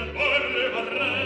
al borle varrà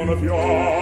dono fior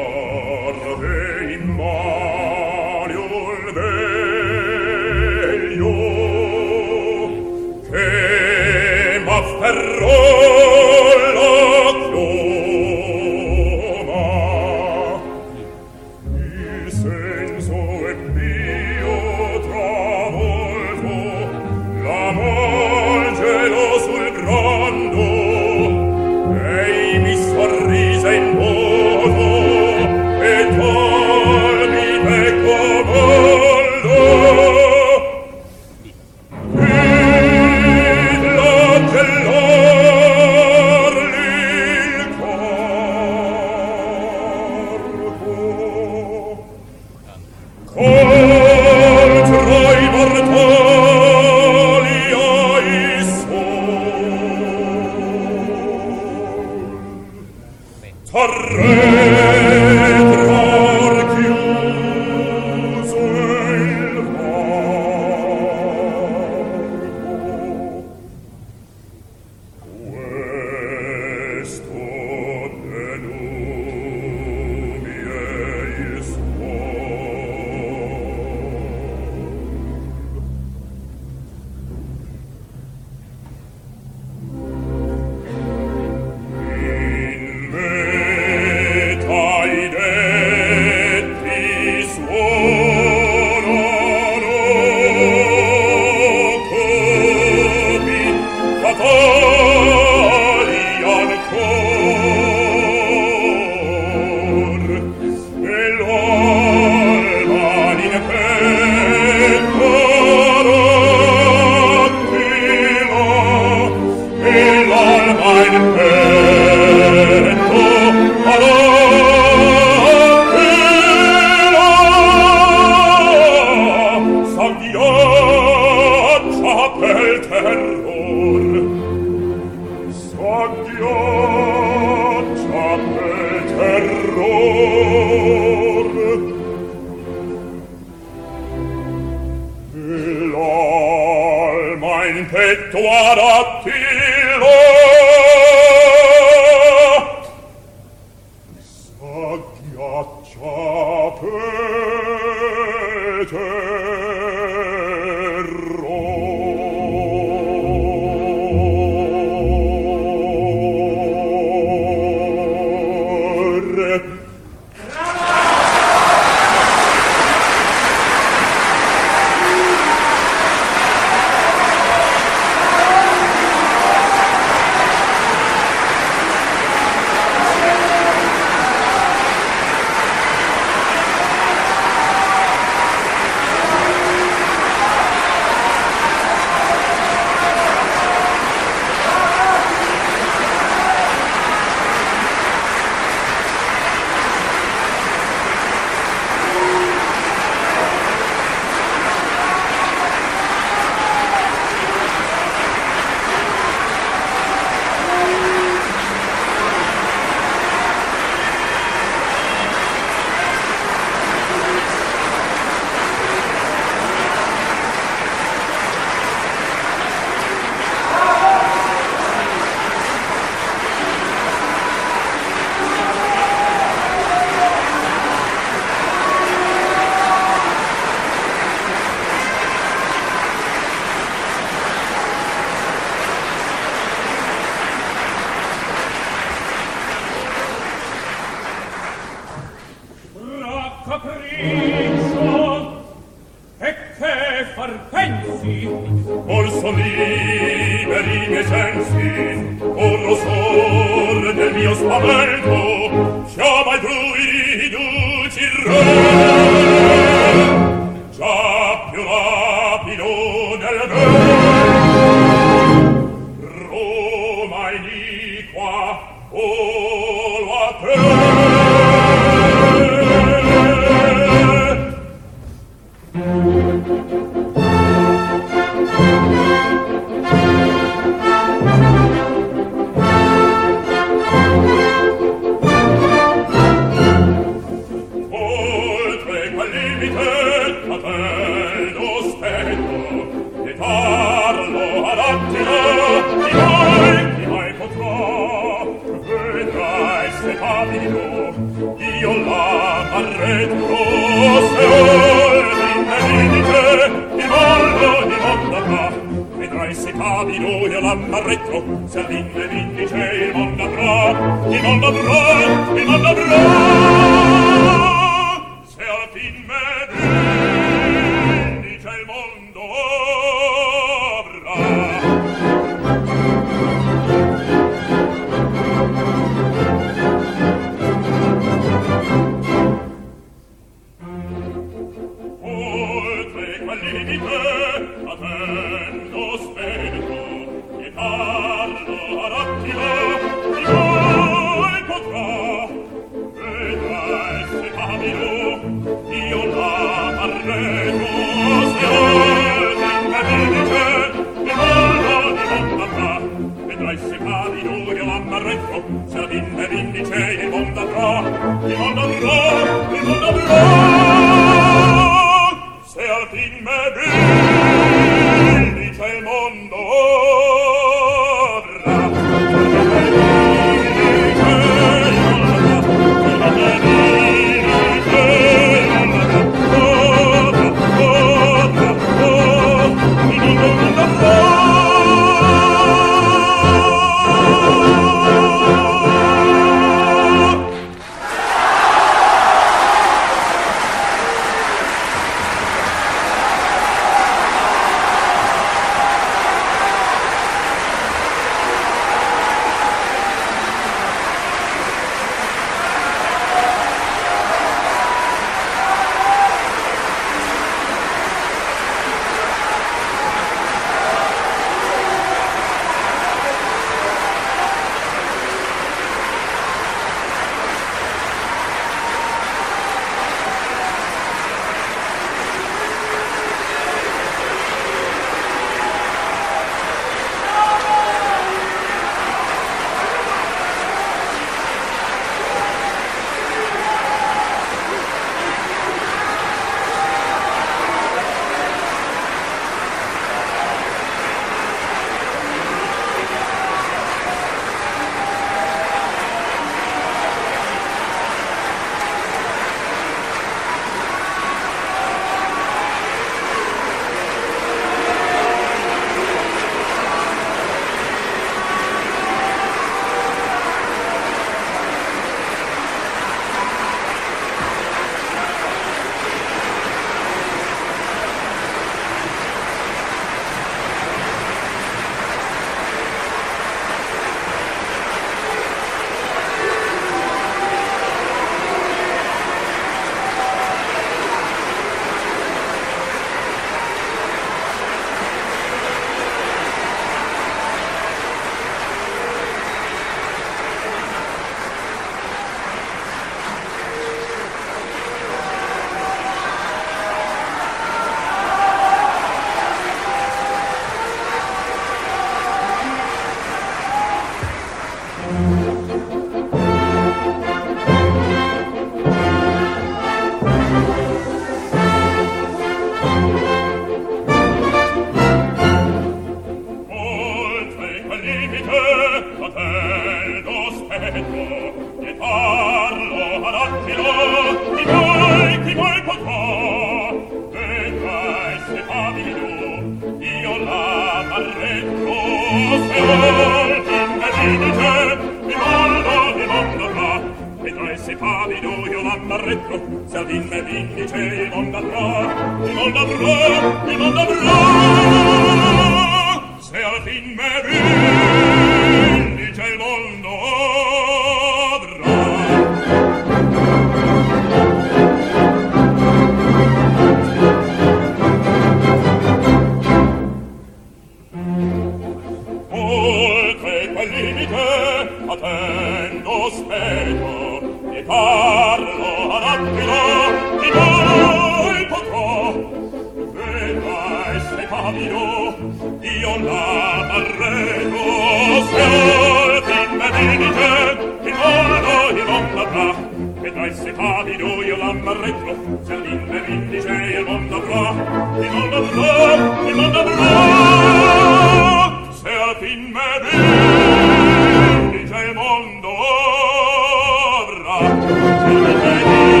You.